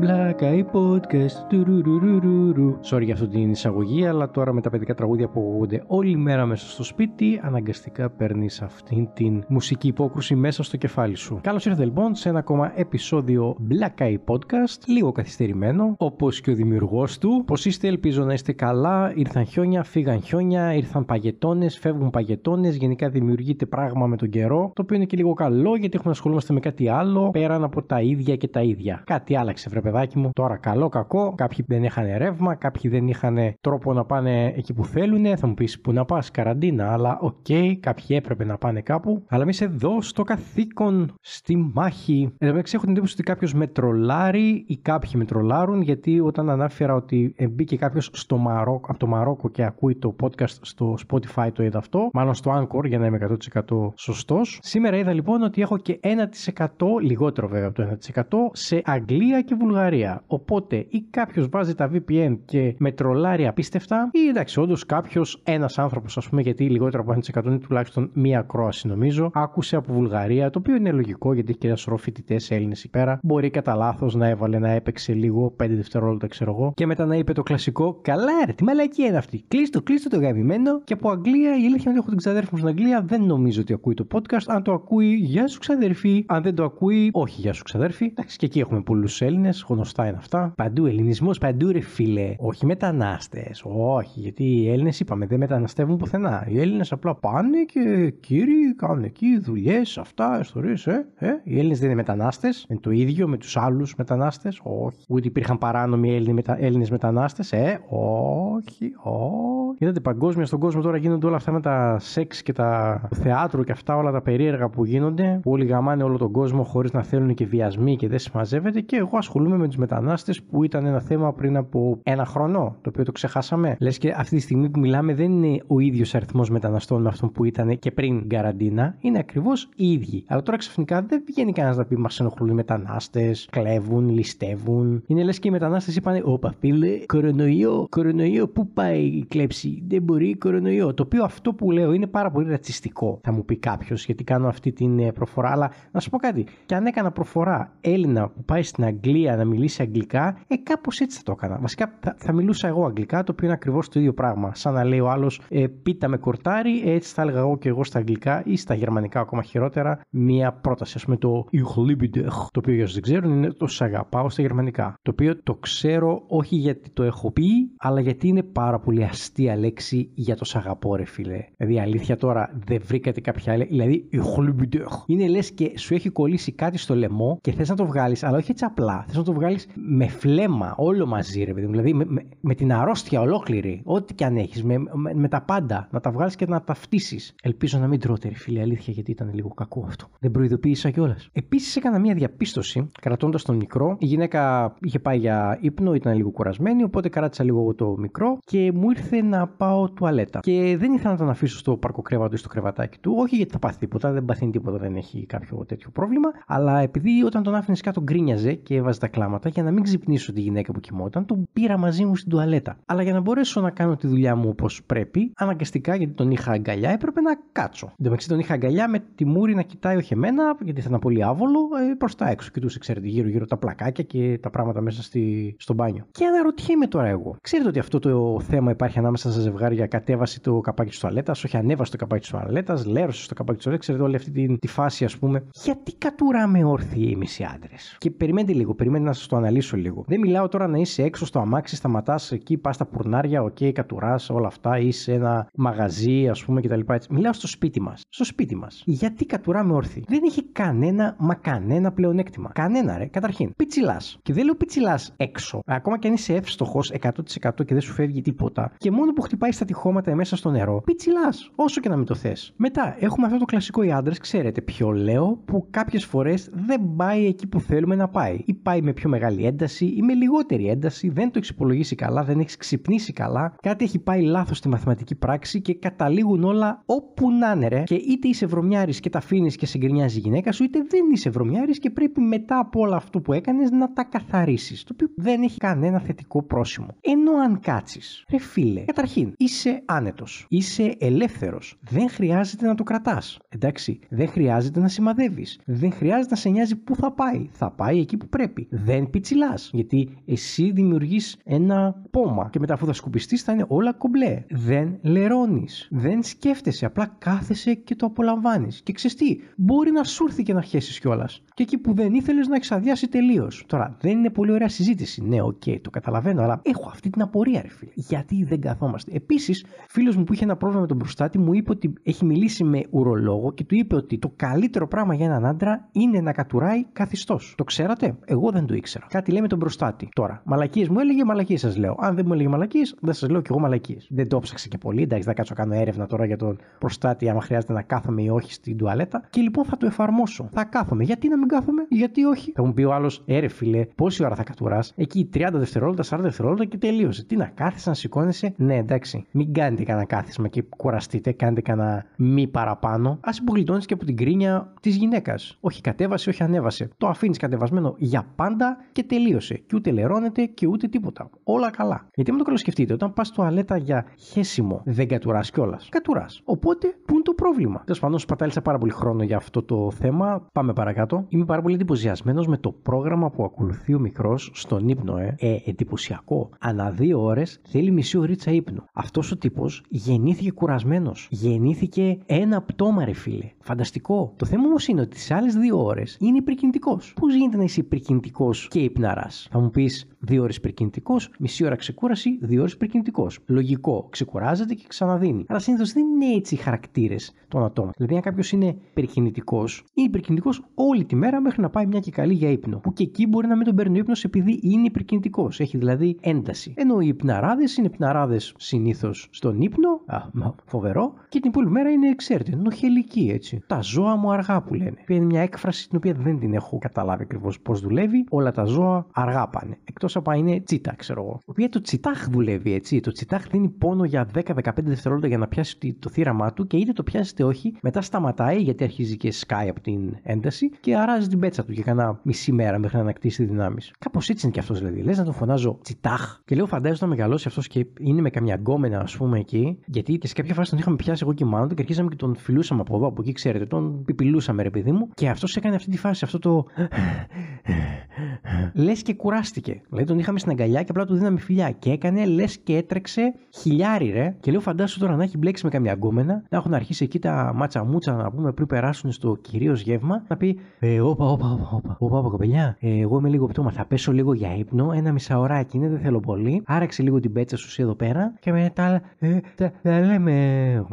Black Eye Podcast. Sorry για αυτή την εισαγωγή, αλλά τώρα με τα παιδικά τραγούδια που ακούγονται όλη μέρα μέσα στο σπίτι, αναγκαστικά παίρνεις αυτήν την μουσική υπόκρουση μέσα στο κεφάλι σου. Καλώς ήρθατε λοιπόν σε ένα ακόμα επεισόδιο Black Eye Podcast, λίγο καθυστερημένο, όπως και ο δημιουργός του. Πώς είστε, ελπίζω να είστε καλά. Ήρθαν χιόνια, φύγαν χιόνια, ήρθαν παγετώνες, φεύγουν παγετώνες. Γενικά δημιουργείται πράγμα με τον καιρό, το οποίο είναι και λίγο καλό γιατί έχουμε να ασχολούμαστε με κάτι άλλο πέραν από τα ίδια και τα ίδια. Κάτι άλλαξε, βρε παιδάκι μου. Τώρα καλό, κακό. Κάποιοι δεν είχαν ρεύμα, κάποιοι δεν είχαν τρόπο να πάνε εκεί που θέλουν. Θα μου πεις που να πας, καραντίνα. Αλλά OK, okay, κάποιοι έπρεπε να πάνε κάπου. Αλλά εμείς εδώ στο καθήκον, στη μάχη. Εδώ μεταξύ έχω την εντύπωση ότι κάποιος με τρολάρει ή κάποιοι με τρολάρουν γιατί όταν ανάφερα ότι μπήκε κάποιος από το Μαρόκο και ακούει το podcast στο Spotify το είδα αυτό. Μάλλον στο Anchor για να είμαι 100% σωστός. Σήμερα είδα λοιπόν ότι έχω και 1% λιγότερο βέβαια από το 1% σε Αγγλία και Βουλγαρία. Οπότε ή κάποιος βάζει τα VPN και με τρολάρει απίστευτα, ή εντάξει, όντως κάποιος, ένας άνθρωπος, ας πούμε, γιατί λιγότερο από 1% είναι τουλάχιστον μία ακρόαση νομίζω, άκουσε από Βουλγαρία, το οποίο είναι λογικό γιατί έχει και ένα σωρό φοιτητές Έλληνες εκεί πέρα. Μπορεί κατά λάθος να έβαλε να έπαιξε λίγο, 5 δευτερόλεπτα ξέρω εγώ, και μετά να είπε το κλασικό, καλά ρε, τι μαλακή είναι αυτή. Κλείστο, κλείστο το γαμημένο. Και από Αγγλία, η αλήθεια είναι ότι έχω την ξαδέρφη μου στην Αγγλία, δεν νομίζω ότι ακούει το podcast. Αν το ακούει, γεια σου ξαδερφή. Αν δεν το ακούει, όχι γεια σου ξαδέρφη. Εντάξει, και εκεί έχουμε πολλούς Έλληνες, γνωστά είναι αυτά. Παντού ελληνισμός, παντού ρε φίλε. Όχι μετανάστες. Όχι, γιατί οι Έλληνες είπαμε δεν μεταναστεύουν πουθενά. Οι Έλληνες απλά πάνε και κύριοι κάνουν εκεί δουλειές, αυτά, ιστορίες, ε, ε. Οι Έλληνες δεν είναι μετανάστες. Είναι το ίδιο με τους άλλους μετανάστες. Όχι. Ούτε υπήρχαν παράνομοι Έλληνε μετα... μετανάστες. Ε, όχι, όχι. Είδατε παγκόσμια στον κόσμο τώρα γίνονται όλα αυτά με τα σεξ και τα θεάτρου και αυτά όλα τα περίεργα που γίνονται. Που όλοι γαμάνε όλο τον κόσμο χωρίς να θέλουν και βιασμοί και δεν συμμαζεύεται. Και εγώ ασχολούμαι με τους μετανάστες που ήταν ένα θέμα πριν από ένα χρόνο, το οποίο το ξεχάσαμε. Λες και αυτή τη στιγμή που μιλάμε δεν είναι ο ίδιος αριθμός μεταναστών με αυτόν που ήταν και πριν καραντίνα. Είναι ακριβώς οι ίδιοι. Αλλά τώρα ξαφνικά δεν βγαίνει κανένας να πει Μα ενοχλούν οι μετανάστες, κλέβουν, ληστεύουν. Είναι λες και οι μετανάστες είπαν Ωπα φίλε, κορονοϊό, κορονοϊό, πού πάει η κλέψη, δεν μπορεί κορονοϊό. Το οποίο αυτό που λέω είναι πάρα πολύ ρατσιστικό, θα μου πει κάποιος, γιατί κάνω αυτή την ε, προφορά. Αλλά να σου πω κάτι, και αν έκανα προφορά Έλληνα που πάει στην Αγγλία να μιλήσει αγγλικά, ε, κάπως έτσι θα το έκανα. Βασικά θα, θα μιλούσα εγώ αγγλικά, το οποίο είναι ακριβώς το ίδιο πράγμα. Σαν να λέει ο άλλος, ε, πίτα με κορτάρι, έτσι θα έλεγα εγώ και εγώ στα αγγλικά ή στα γερμανικά ακόμα χειρότερα, μία πρόταση. Α πούμε το Ich το οποίο για όσους δεν ξέρουν είναι το Σ' αγαπάω στα γερμανικά. Το οποίο το ξέρω όχι γιατί το έχω πει, αλλά γιατί είναι πάρα πολύ αστεία λέξη για το Σ' αγαπώ, ρε φίλε. Δηλαδή, αλήθεια τώρα δεν βρήκατε κάποια άλλη. Δηλαδή, Ich Είναι λες και σου έχει κολλήσει κάτι στο λαιμό και θες να το βγάλεις, αλλά όχι έτσι απλά. Θες να το βγάλεις με φλέμα, όλο μαζί, ρε παιδί Δηλαδή με, με, με, την αρρώστια ολόκληρη, ό,τι και αν έχεις, με, με, με, τα πάντα. Να τα βγάλεις και να τα φτύσεις. Ελπίζω να μην τρώτε, ρε φίλε, αλήθεια, γιατί ήταν λίγο κακό αυτό. Δεν προειδοποίησα κιόλας. Επίσης έκανα μια διαπίστωση, κρατώντας τον μικρό. Η γυναίκα είχε πάει για ύπνο, ήταν λίγο κουρασμένη, οπότε κράτησα λίγο το μικρό και μου ήρθε να πάω τουαλέτα. Και δεν ήθελα να τον αφήσω στο παρκοκρέβατο ή στο κρεβατάκι του, όχι γιατί θα πάθει τίποτα, δεν παθαίνει τίποτα, δεν έχει κάποιο τέτοιο πρόβλημα, αλλά επειδή όταν τον άφηνες κάτω γκρίνιαζε και έβαζε τα κλάματα για να μην ξυπνήσω τη γυναίκα που κοιμόταν, τον πήρα μαζί μου στην τουαλέτα. Αλλά για να μπορέσω να κάνω τη δουλειά μου όπως πρέπει, αναγκαστικά γιατί τον είχα αγκαλιά, έπρεπε να κάτσω. Ενώ τον είχα αγκαλιά με τη μούρη να κοιτάει όχι εμένα, γιατί θα ήταν πολύ άβολο, ε, προς τα έξω. Κοιτούσε, ξέρετε, γύρω-γύρω τα πλακάκια και τα πράγματα μέσα στη, στο μπάνιο. Και αναρωτιέμαι τώρα εγώ. Ξέρετε ότι αυτό το θέμα υπάρχει ανάμεσα στα ζευγάρια. Κατέβασε το καπάκι της τουαλέτας, όχι ανέβασε το καπάκι της τουαλέτας, λέρωσε το καπάκι της τουαλέτας. Ξέρετε όλη αυτή τη, τη φάση, ας πούμε. Γιατί κατουράμε όρθιοι εμεί οι άντρες; Και περιμένετε λίγο, περιμένετε να σας το αναλύσω λίγο. Δεν μιλάω τώρα να είσαι έξω στο αμάξι, σταματάς εκεί, πας στα πουρνάρια, OK, okay, κατουράς όλα αυτά, ή σε ένα μαγαζί, ας πούμε κτλ. Μιλάω στο σπίτι μας. Στο σπίτι μας. Γιατί κατουράμε όρθιοι; Δεν έχει κανένα, μα κανένα πλεονέκτημα. Κανένα, ρε. Καταρχήν, πιτσιλάς. Και δεν λέω πιτσιλάς έξω. Ακόμα και αν είσαι εύστοχος 100% και δεν σου φεύγει τίποτα. Και μόνο που χτυπάει στα τυχώματα μέσα στο νερό, πιτσιλά. Όσο και να μην το θες. Μετά, έχουμε αυτό το κλασικό οι άντρες, ξέρετε ποιο λέω, που κάποιες φορές δεν πάει εκεί που θέλουμε να πάει. Ή πάει με πιο μεγάλη ένταση ή με λιγότερη ένταση, δεν το έχεις υπολογίσει καλά, δεν έχεις ξυπνήσει καλά, κάτι έχει πάει λάθος στη μαθηματική πράξη και καταλήγουν όλα όπου να είναι, ρε. Και είτε είσαι βρωμιάρης και τα αφήνεις και σε γκρινιάζει η γυναίκα σου, είτε δεν είσαι βρωμιάρης και πρέπει μετά από όλο αυτό που έκανες να τα καθαρίσεις. Το οποίο δεν έχει κανένα θετικό πρόσημο. Ενώ αν κάτσεις, ρε φίλε, καταρχήν είσαι άνετος, είσαι ελεύθερος, δεν χρειάζεται να το κρατάς. Εντάξει, δεν χρειάζεται να σημαδεύεις, δεν χρειάζεται να σε νοιάζει πού θα πάει. Θα πάει εκεί που πρέπει. δεν πιτσιλάς. Γιατί εσύ δημιουργείς ένα πόμα και μετά αφού θα σκουπιστείς θα είναι όλα κομπλέ. Δεν λερώνεις. Δεν σκέφτεσαι. Απλά κάθεσαι και το απολαμβάνεις. Και ξέρεις τι, μπορεί να σου έρθει και να χέσεις κιόλας. Και εκεί που δεν ήθελες να έχεις αδειάσει τελείως. Τώρα, δεν είναι πολύ ωραία συζήτηση. Ναι, OK, okay, το καταλαβαίνω, αλλά έχω αυτή την απορία, ρε φίλε. Γιατί δεν καθόμαστε. Επίσης, φίλος μου που είχε ένα πρόβλημα με τον προστάτη μου είπε ότι έχει μιλήσει με ουρολόγο και του είπε ότι το καλύτερο πράγμα για έναν άντρα είναι να κατουράει καθιστός. Το ξέρατε; Εγώ δεν το ήξερα. Κάτι λέει με τον προστάτη. Τώρα, μαλακίες μου έλεγε, μαλακίες σας λέω. Αν δεν μου έλεγε μαλακίες, δεν σας λέω κι εγώ μαλακίες. Δεν το ψάξα και πολύ. Εντάξει, θα κάτσω κάνω έρευνα τώρα για τον προστάτη, άμα χρειάζεται να κάθομαι ή όχι στην τουαλέτα. Και λοιπόν θα το εφαρμόσω. Θα κάθομαι. Γιατί να μην κάθομαι, γιατί όχι; Θα μου πει ο άλλος, έρε φίλε, πόση ώρα θα κατουράς; Εκεί 30 δευτερόλεπτα, 40 δευτερόλεπτα και τελείωσε. Τι να κάθεσαι να σηκώνεσαι; Ναι, εντάξει, μην κάνετε κανένα κάθισμα και κουραστείτε, κάντε κανένα μη παραπάνω. Α υπογλιτώνει και από την κρίνια της γυναίκας. Όχι κατέβασε, όχι ανέβασε. Το αφήνεις κατεβασμένο για πάντα και τελείωσε. Και ούτε λερώνεται και ούτε τίποτα. Όλα καλά. Γιατί μην το καλοσκεφτείτε, όταν πας τουαλέτα για χέσιμο δεν κατουράς κιόλας. Κατουράς. Οπότε, πού είναι το πρόβλημα; Τέλος πάντων, σπατάλησα πάρα πολύ χρόνο για αυτό το θέμα. Πάμε παρακάτω. Είμαι πάρα πολύ εντυπωσιασμένος με το πρόγραμμα που ακολουθεί ο μικρός στον ύπνο, ε. ε εντυπωσιακό. Ανά δύο ώρες θέλει μισή ωρίτσα ύπνο. Αυτός ο τύπος γεννήθηκε κουρασμένος. Γεννήθηκε ένα πτώμα, ρε φίλε. Φανταστικό. Το θέμα όμως είναι ότι τις άλλες δύο ώρες είναι υπερκινητικός. Πώς γίνεται να είσαι υπερκινητικός και υπναράς; Θα μου πεις δύο ώρες υπερκινητικός, μισή ώρα ξεκούραση, δύο ώρες υπερκινητικός. Λογικό. Ξεκουράζεται και ξαναδίνει. Αλλά συνήθως δεν είναι έτσι οι χαρακτήρες των ατόμων. Δηλαδή, αν κάποιος είναι υπερκινητικός, είναι υπερκινητικός όλη τη μέρα μέχρι να πάει μια και καλή για ύπνο. Που και εκεί μπορεί να μην τον παίρνει ύπνος επειδή είναι υπερκινητικός. Έχει δηλαδή ένταση. Ενώ οι υπναράδες είναι υπναράδες συνήθως στον ύπνο, α, φοβερό, και την υπόλοιπη μέρα είναι, ξέρετε, νοχελική έτσι. Τα ζώα μου αργά που λένε. Είναι μια έκφραση την οποία δεν την έχω καταλάβει ακριβώς πώς δουλεύει. Όλα τα ζώα αργά πάνε. Εκτός από είναι τσίτα, ξέρω εγώ. Η οποία το τσιτάχ δουλεύει έτσι. Το τσιτάχ δίνει πόνο για 10-15 δευτερόλεπτα για να πιάσει το θύραμά του και είτε το πιάσει είτε όχι, μετά σταματάει γιατί αρχίζει και σκάει από την ένταση και αράζει την πέτσα του για κανένα μισή μέρα μέχρι να ανακτήσει δυνάμεις. Κάπως έτσι είναι και αυτός δηλαδή. Λες να τον φωνάζω τσιτάχ. Και λέω φαντάζομαι να μεγαλώσει αυτός και είναι με καμιά γκόμενα ας πούμε εκεί. Γιατί και σε κάποια φάση τον είχαμε πιάσει εγώ και μάλλον και αρχίζαμε και τον φιλούσαμε από εδώ, από εκεί ξέρετε. Τον πιπιλούσαμε ρε παιδί μου και αυτός έκανε αυτή τη φάση, αυτό το. Λες και κουράστηκε. Δηλαδή τον είχαμε στην αγκαλιά και απλά του δίναμε φιλιά. Και έκανε λες και έτρεξε χιλιάρι ρε. Και λέω φαντάσου τώρα να έχει μπλέξει με καμιά γκόμενα, να έχουν αρχίσει εκεί τα μάτσα μούτσα να πούμε πριν περάσουν στο κυρίως γεύμα, να πει ε, όπα, όπα, όπα, όπα, όπα, κοπελιά, ε, εγώ είμαι λίγο πτώμα, θα πέσω λίγο για ύπνο, ένα μισάωράκι είναι, δεν θέλω πολύ. Άραξε λίγο την πέτσα σου εδώ πέρα και μετά ε, τα, τα λέμε.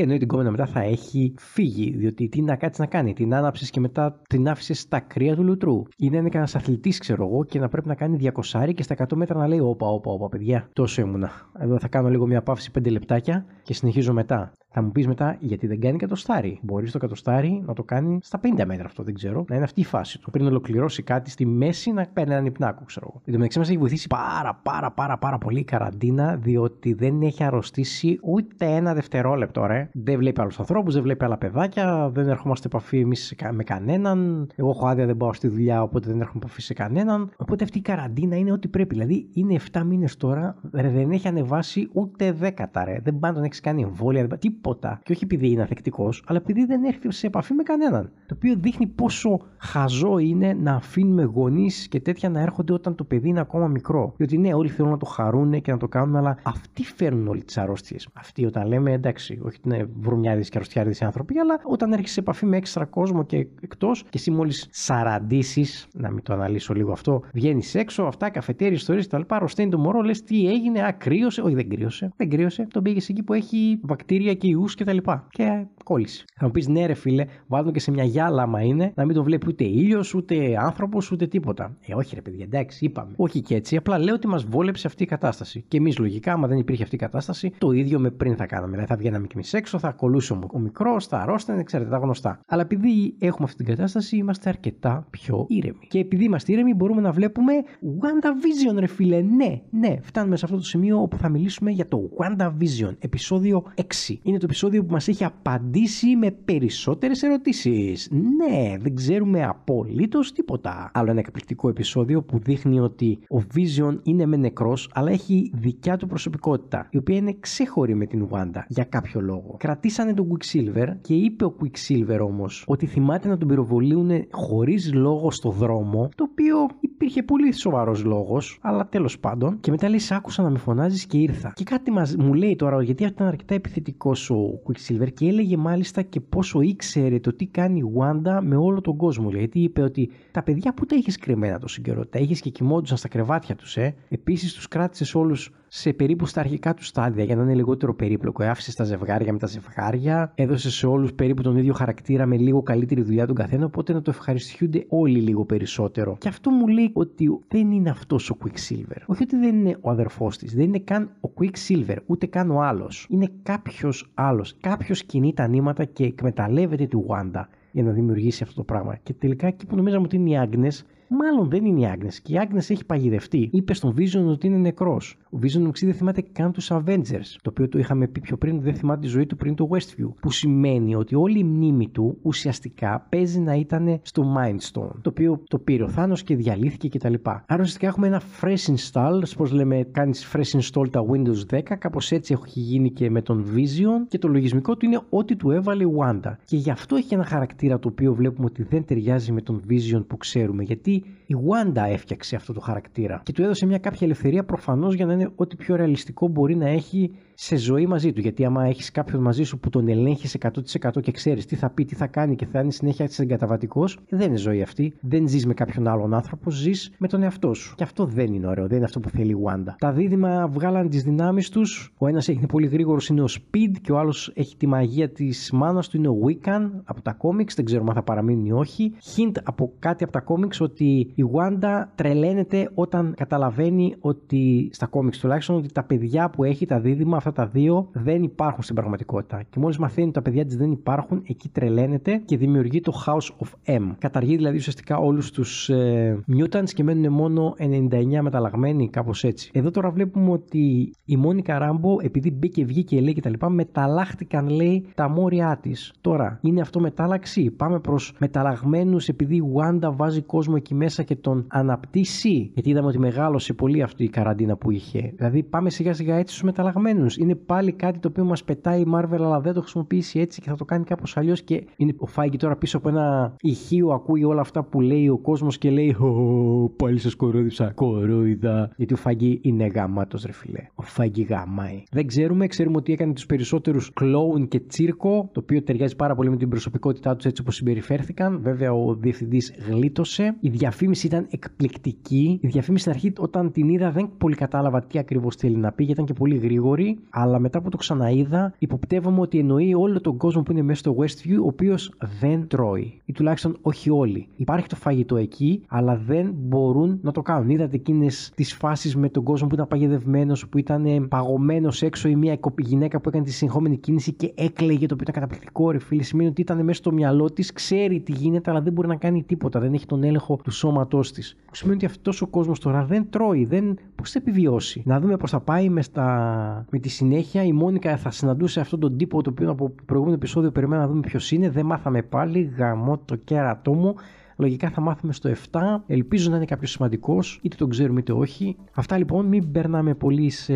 Και εννοεί την κόμενα μετά θα έχει φύγει, διότι τι να κάτσεις να κάνει, την άναψες και μετά την άφησες στα κρύα του λουτρού. Ή να είναι κανένας αθλητής, ξέρω εγώ, και να πρέπει να κάνει 200 και στα 100 μέτρα να λέει: Όπα, όπα, όπα, παιδιά, τόσο ήμουνα. Εδώ θα κάνω λίγο μια παύση 5 λεπτάκια και συνεχίζω μετά. Θα μου πεις μετά γιατί δεν κάνει κατοστάρι. Μπορεί το κατοστάρι να το κάνει στα 50 μέτρα αυτό, δεν ξέρω. Να είναι αυτή η φάση του. Πριν ολοκληρώσει κάτι στη μέση να παίρνει έναν υπνάκο, ξέρω εγώ. Εν τω μεταξύ μας έχει βοηθήσει πάρα πάρα πάρα πάρα πολύ η καραντίνα, διότι δεν έχει αρρωστήσει ούτε ένα δευτερόλεπτο, ρε. Δεν βλέπει άλλους ανθρώπους, δεν βλέπει άλλα παιδάκια, δεν ερχόμαστε επαφή εμείς με κανέναν. Εγώ έχω άδεια, δεν πάω στη δουλειά, οπότε δεν έρχομαι επαφή σε κανέναν. Οπότε αυτή η καραντίνα είναι ό,τι πρέπει. Δηλαδή είναι 7 μήνες τώρα, ρε, δεν έχει ανεβάσει ούτε δέκατα, ρε. Δεν πάει να τον έχεις κάνει εμβόλια, δεν τίποτα. Και όχι επειδή είναι αθεκτικό, αλλά επειδή δεν έρχεται σε επαφή με κανέναν. Το οποίο δείχνει πόσο χαζό είναι να αφήνουμε γονείς και τέτοια να έρχονται όταν το παιδί είναι ακόμα μικρό. Διότι ναι, όλοι θέλουν να το χαρούν και να το κάνουν, αλλά αυτοί φέρνουν όλε τις αρρώστιες. Αυτοί όταν λέμε εντάξει, όχι ότι είναι βρωμιάδες και αρρωστιάριδε οι άνθρωποι, αλλά όταν έρχεσαι σε επαφή με έξτρα κόσμο και εκτός και εσύ μόλις σαραντήσεις, να μην το αναλύσω λίγο αυτό, βγαίνεις έξω, αυτά, καφετέρια, ιστορίες κτλ. Αρρωσταίνει το μωρό, λες τι έγινε, α, κρύωσε. Όχι, δεν κρύωσε. Δεν κρύωσε. Τον πήγες εκεί που έχει βακτήρια και ιούς κτλ. Και, και κόλλησε. Θα μου πεις ναι, ρε φίλε, βάλτε και σε μια γυάλα άμα είναι, να μην τον βλέπει ούτε ήλιος, ούτε άνθρωπος, ούτε τίποτα. Ε, όχι, ρε παιδιά, εντάξει, είπαμε. Όχι και έτσι. Απλά λέω ότι μας βόλεψε αυτή η κατάσταση. Και εμείς λογικά, άμα δεν υπήρχε αυτή η κατάσταση, το ίδιο με πριν θα κάναμε. Δηλαδή θα βγαίναμε κι εμείς έξω, θα ακολούσε ο μικρός, θα αρρώστανε, ξέρετε, τα γνωστά. Αλλά επειδή έχουμε αυτή την κατάσταση, είμαστε αρκετά πιο ήρεμοι. Και επειδή είμαστε ήρεμοι, μπορούμε να βλέπουμε WandaVision, ρε φίλε. Ναι, ναι, φτάνουμε σε αυτό το σημείο όπου θα μιλήσουμε για το WandaVision, επεισόδιο 6. Είναι το επεισόδιο που μας έχει απαντήσει με περισσότερες ερωτήσεις. Ναι, δεν ξέρουμε απολύτως τίποτα. Άλλο ένα εκπληκτικό επεισόδιο που δείχνει ότι ο Vision είναι με νεκρός, αλλά έχει δικιά του προσωπικότητα, η οποία είναι ξέχωρη με την Wanda για κάποιο λόγο. Κρατήσανε τον Quicksilver και είπε ο Quicksilver όμως ότι θυμάται να τον πυροβολούν χωρίς λόγο στο δρόμο, το οποίο υπήρχε πολύ σοβαρός λόγος, αλλά τέλος πάντων. Και μετά λέει: Σ' άκουσα να με φωνάζεις και ήρθα. Και κάτι μας, μου λέει τώρα, γιατί ήταν αρκετά επιθετικός ο Quicksilver και έλεγε μάλιστα και πόσο ήξερε το τι κάνει η Wanda με όλο τον κόσμο. Γιατί είπε ότι τα παιδιά που τα είχες κρυμμένα τόσο καιρό, τα είχες και κοιμόντουσαν στα κρεβάτια τους, ε. Επίσης τους κράτησες όλους σε περίπου στα αρχικά του στάδια για να είναι λιγότερο περίπλοκο. Άφησε τα ζευγάρια με τα ζευγάρια, έδωσε σε όλους περίπου τον ίδιο χαρακτήρα με λίγο καλύτερη δουλειά τον καθένα, οπότε να το ευχαριστιούνται όλοι λίγο περισσότερο. Και αυτό μου λέει ότι δεν είναι αυτός ο Quicksilver. Όχι ότι δεν είναι ο αδερφός της, δεν είναι καν ο Quicksilver, ούτε καν ο άλλος. Είναι κάποιος άλλος. Κάποιος κινεί τα νήματα και εκμεταλλεύεται τη Wanda για να δημιουργήσει αυτό το πράγμα. Και τελικά εκεί που νομίζαμε ότι είναι η Agnes, Μάλλον δεν είναι η Άγνες και η Άγνες έχει παγιδευτεί. Είπε στον Vision ότι είναι νεκρός. Ο Vision οξύ δεν θυμάται καν τους Avengers, το οποίο το είχαμε πει πιο πριν, δεν θυμάται τη ζωή του πριν το Westview. Που σημαίνει ότι όλη η μνήμη του ουσιαστικά παίζει να ήταν στο Mindstone, το οποίο το πήρε ο Θάνος και διαλύθηκε κτλ. Άρα ουσιαστικά έχουμε ένα fresh install, πώς λέμε, κάνεις fresh install τα Windows 10, κάπως έτσι έχει γίνει και με τον Vision και το λογισμικό του είναι ό,τι του έβαλε η Wanda. Και γι' αυτό έχει ένα χαρακτήρα το οποίο βλέπουμε ότι δεν ταιριάζει με τον Vision που ξέρουμε, γιατί η Wanda έφτιαξε αυτό το χαρακτήρα και του έδωσε μια κάποια ελευθερία προφανώς για να είναι ό,τι πιο ρεαλιστικό μπορεί να έχει σε ζωή μαζί του. Γιατί άμα έχεις κάποιον μαζί σου που τον ελέγχεις 100% και ξέρεις τι θα πει, τι θα κάνει και θα είναι συνέχεια συγκαταβατικό, δεν είναι ζωή αυτή. Δεν ζεις με κάποιον άλλον άνθρωπο, ζεις με τον εαυτό σου. Και αυτό δεν είναι ωραίο, δεν είναι αυτό που θέλει η Wanda. Τα δίδυμα βγάλαν τις δυνάμεις τους. Ο ένας έχει πολύ γρήγορος, είναι ο Speed και ο άλλος έχει τη μαγεία της μάνας του, είναι ο Wiccan από τα κόμιξ. Δεν ξέρουμε αν θα παραμείνει ή όχι. Hint από κάτι από τα κόμιξ ότι η Wanda τρελαίνεται όταν καταλαβαίνει ότι στα κόμιξ τουλάχιστον ότι τα παιδιά που έχει τα δίδυμα, αυτά τα δύο, δεν υπάρχουν στην πραγματικότητα. Και μόλις μαθαίνει ότι τα παιδιά της δεν υπάρχουν, εκεί τρελαίνεται και δημιουργεί το House of M. Καταργεί δηλαδή ουσιαστικά όλους τους ε, mutants και μένουν μόνο 99 μεταλλαγμένοι, κάπως έτσι. Εδώ τώρα βλέπουμε ότι η Μόνικα Ράμπο, επειδή μπήκε, βγήκε λέει κτλ., μεταλλάχτηκαν λέει τα μόρια της. Τώρα, είναι αυτό μετάλλαξη; Πάμε προς μεταλλαγμένους επειδή η Wanda βάζει κόσμο εκεί μέσα και τον αναπτύσσει; Γιατί είδαμε ότι μεγάλωσε πολύ αυτή η καραντίνα που είχε. Δηλαδή πάμε σιγά σιγά έτσι στους μεταλλαγμένους. Είναι πάλι κάτι το οποίο μας πετάει η Marvel, αλλά δεν το χρησιμοποιήσει έτσι και θα το κάνει κάπως αλλιώς. Και είναι ο Φάγκη τώρα πίσω από ένα ηχείο, ακούει όλα αυτά που λέει ο κόσμος και λέει Ω, πάλι σας κορόιδεψα. Κορόιδα. Γιατί ο Φάγκη είναι γαμάτος, ρε φιλέ. Ο Φάγκη γαμάει. Δεν ξέρουμε, ξέρουμε ότι έκανε τους περισσότερους κλόουν και τσίρκο, το οποίο ταιριάζει πάρα πολύ με την προσωπικότητά τους έτσι όπως συμπεριφέρθηκαν. Βέβαια ο διευθυντής γλίτωσε. Η διαφήμιση ήταν εκπληκτική. Η διαφήμιση στην αρχή, όταν την είδα, δεν πολύ κατάλαβα τι ακριβώς θέλει να πει, γιατί ήταν και πολύ γρήγορη. Αλλά μετά που το ξαναείδα, υποπτεύομαι ότι εννοεί όλο τον κόσμο που είναι μέσα στο Westview, ο οποίος δεν τρώει. Ή τουλάχιστον όχι όλοι. Υπάρχει το φαγητό εκεί, αλλά δεν μπορούν να το κάνουν. Είδατε εκείνες τις φάσεις με τον κόσμο που ήταν παγιδευμένος, που ήταν παγωμένος έξω ή μια γυναίκα που έκανε τη συγχώμενη κίνηση και έκλαιγε, το οποίο ήταν καταπληκτικό. Ρε φίλε, σημαίνει ότι ήταν μέσα στο μυαλό της, ξέρει τι γίνεται, αλλά δεν μπορεί να κάνει τίποτα. Δεν έχει τον έλεγχο του σώματός της. Που σημαίνει ότι αυτός ο κόσμος τώρα δεν τρώει, δεν. Πώς θα επιβιώσει; Να δούμε πώς θα πάει με, στα... με τη συνέχεια. Η Μόνικα θα συναντούσε αυτόν τον τύπο το οποίο από προηγούμενο επεισόδιο περιμένουμε να δούμε ποιος είναι. Δεν μάθαμε πάλι. Γαμώ το κέρατό μου. Λογικά θα μάθουμε στο 7. Ελπίζω να είναι κάποιος σημαντικός, είτε τον ξέρουμε είτε όχι. Αυτά λοιπόν, μην περνάμε πολύ σε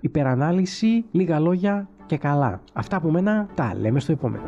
υπερανάλυση. Λίγα λόγια και καλά. Αυτά από μένα τα λέμε στο επόμενο.